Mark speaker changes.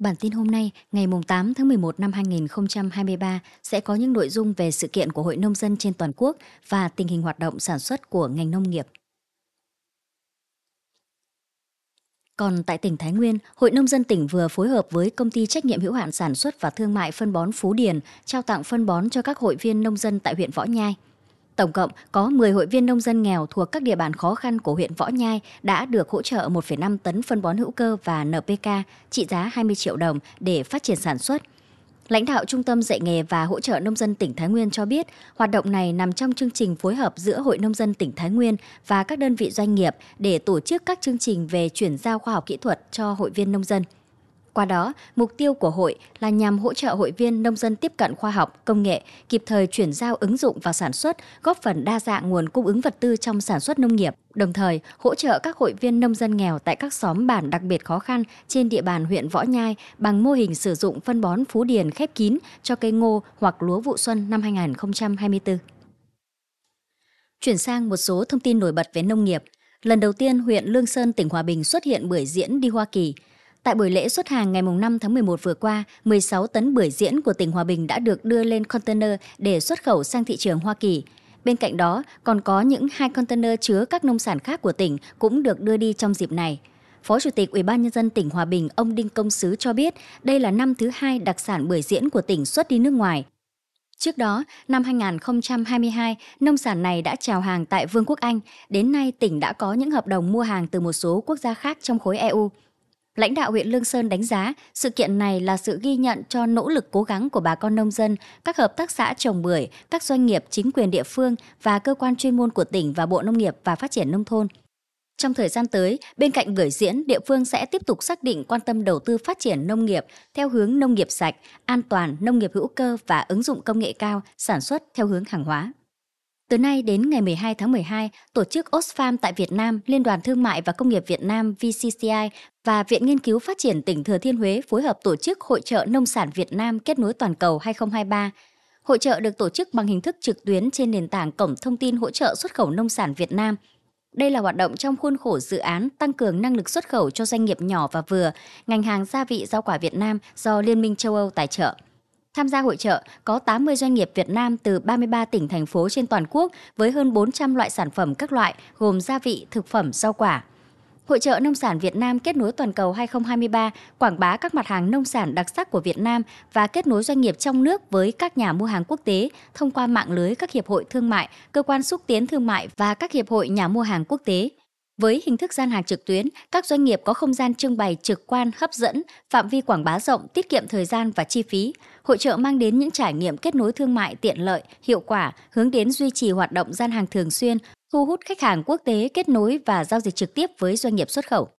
Speaker 1: Bản tin hôm nay, ngày 8 tháng 11 năm 2023 sẽ có những nội dung về sự kiện của Hội Nông dân trên toàn quốc và tình hình hoạt động sản xuất của ngành nông nghiệp. Còn tại tỉnh Thái Nguyên, Hội Nông dân tỉnh vừa phối hợp với công ty trách nhiệm hữu hạn sản xuất và thương mại phân bón Phú Điền trao tặng phân bón cho các hội viên nông dân tại huyện Võ Nhai. Tổng cộng có 10 hội viên nông dân nghèo thuộc các địa bàn khó khăn của huyện Võ Nhai đã được hỗ trợ 1,5 tấn phân bón hữu cơ và NPK trị giá 20 triệu đồng để phát triển sản xuất. Lãnh đạo Trung tâm dạy nghề và hỗ trợ nông dân tỉnh Thái Nguyên cho biết, hoạt động này nằm trong chương trình phối hợp giữa Hội nông dân tỉnh Thái Nguyên và các đơn vị doanh nghiệp để tổ chức các chương trình về chuyển giao khoa học kỹ thuật cho hội viên nông dân. Qua đó, mục tiêu của hội là nhằm hỗ trợ hội viên nông dân tiếp cận khoa học, công nghệ, kịp thời chuyển giao ứng dụng vào sản xuất, góp phần đa dạng nguồn cung ứng vật tư trong sản xuất nông nghiệp, đồng thời hỗ trợ các hội viên nông dân nghèo tại các xóm bản đặc biệt khó khăn trên địa bàn huyện Võ Nhai bằng mô hình sử dụng phân bón Phú Điền khép kín cho cây ngô hoặc lúa vụ xuân năm 2024. Chuyển sang một số thông tin nổi bật về nông nghiệp. Lần đầu tiên, huyện Lương Sơn, tỉnh Hòa Bình xuất hiện bưởi diễn đi Hoa Kỳ – Tại buổi lễ xuất hàng ngày 5 tháng 11 vừa qua, 16 tấn bưởi diễn của tỉnh Hòa Bình đã được đưa lên container để xuất khẩu sang thị trường Hoa Kỳ. Bên cạnh đó, còn có những hai container chứa các nông sản khác của tỉnh cũng được đưa đi trong dịp này. Phó Chủ tịch Ủy ban nhân dân tỉnh Hòa Bình ông Đinh Công Sứ cho biết, đây là năm thứ hai đặc sản bưởi diễn của tỉnh xuất đi nước ngoài. Trước đó, năm 2022, nông sản này đã chào hàng tại Vương quốc Anh. Đến nay, tỉnh đã có những hợp đồng mua hàng từ một số quốc gia khác trong khối EU. Lãnh đạo huyện Lương Sơn đánh giá sự kiện này là sự ghi nhận cho nỗ lực cố gắng của bà con nông dân, các hợp tác xã trồng bưởi, các doanh nghiệp, chính quyền địa phương và cơ quan chuyên môn của tỉnh và Bộ Nông nghiệp và Phát triển Nông thôn. Trong thời gian tới, bên cạnh bưởi diễn, địa phương sẽ tiếp tục xác định quan tâm đầu tư phát triển nông nghiệp theo hướng nông nghiệp sạch, an toàn, nông nghiệp hữu cơ và ứng dụng công nghệ cao, sản xuất theo hướng hàng hóa. Từ nay đến ngày 12 tháng 12, tổ chức Osfarm tại Việt Nam, Liên đoàn Thương mại và Công nghiệp Việt Nam VCCI và Viện Nghiên cứu Phát triển tỉnh Thừa Thiên Huế phối hợp tổ chức Hội trợ Nông sản Việt Nam kết nối toàn cầu 2023. Hội trợ được tổ chức bằng hình thức trực tuyến trên nền tảng Cổng Thông tin hỗ trợ xuất khẩu nông sản Việt Nam. Đây là hoạt động trong khuôn khổ dự án tăng cường năng lực xuất khẩu cho doanh nghiệp nhỏ và vừa, ngành hàng gia vị rau quả Việt Nam do Liên minh châu Âu tài trợ. Tham gia hội trợ có 80 doanh nghiệp Việt Nam từ 33 tỉnh thành phố trên toàn quốc với hơn 400 loại sản phẩm các loại gồm gia vị, thực phẩm, rau quả. Hội trợ Nông sản Việt Nam kết nối toàn cầu 2023 quảng bá các mặt hàng nông sản đặc sắc của Việt Nam và kết nối doanh nghiệp trong nước với các nhà mua hàng quốc tế thông qua mạng lưới các hiệp hội thương mại, cơ quan xúc tiến thương mại và các hiệp hội nhà mua hàng quốc tế. Với hình thức gian hàng trực tuyến, các doanh nghiệp có không gian trưng bày trực quan, hấp dẫn, phạm vi quảng bá rộng, tiết kiệm thời gian và chi phí. Hội trợ mang đến những trải nghiệm kết nối thương mại tiện lợi, hiệu quả, hướng đến duy trì hoạt động gian hàng thường xuyên, thu hút khách hàng quốc tế kết nối và giao dịch trực tiếp với doanh nghiệp xuất khẩu.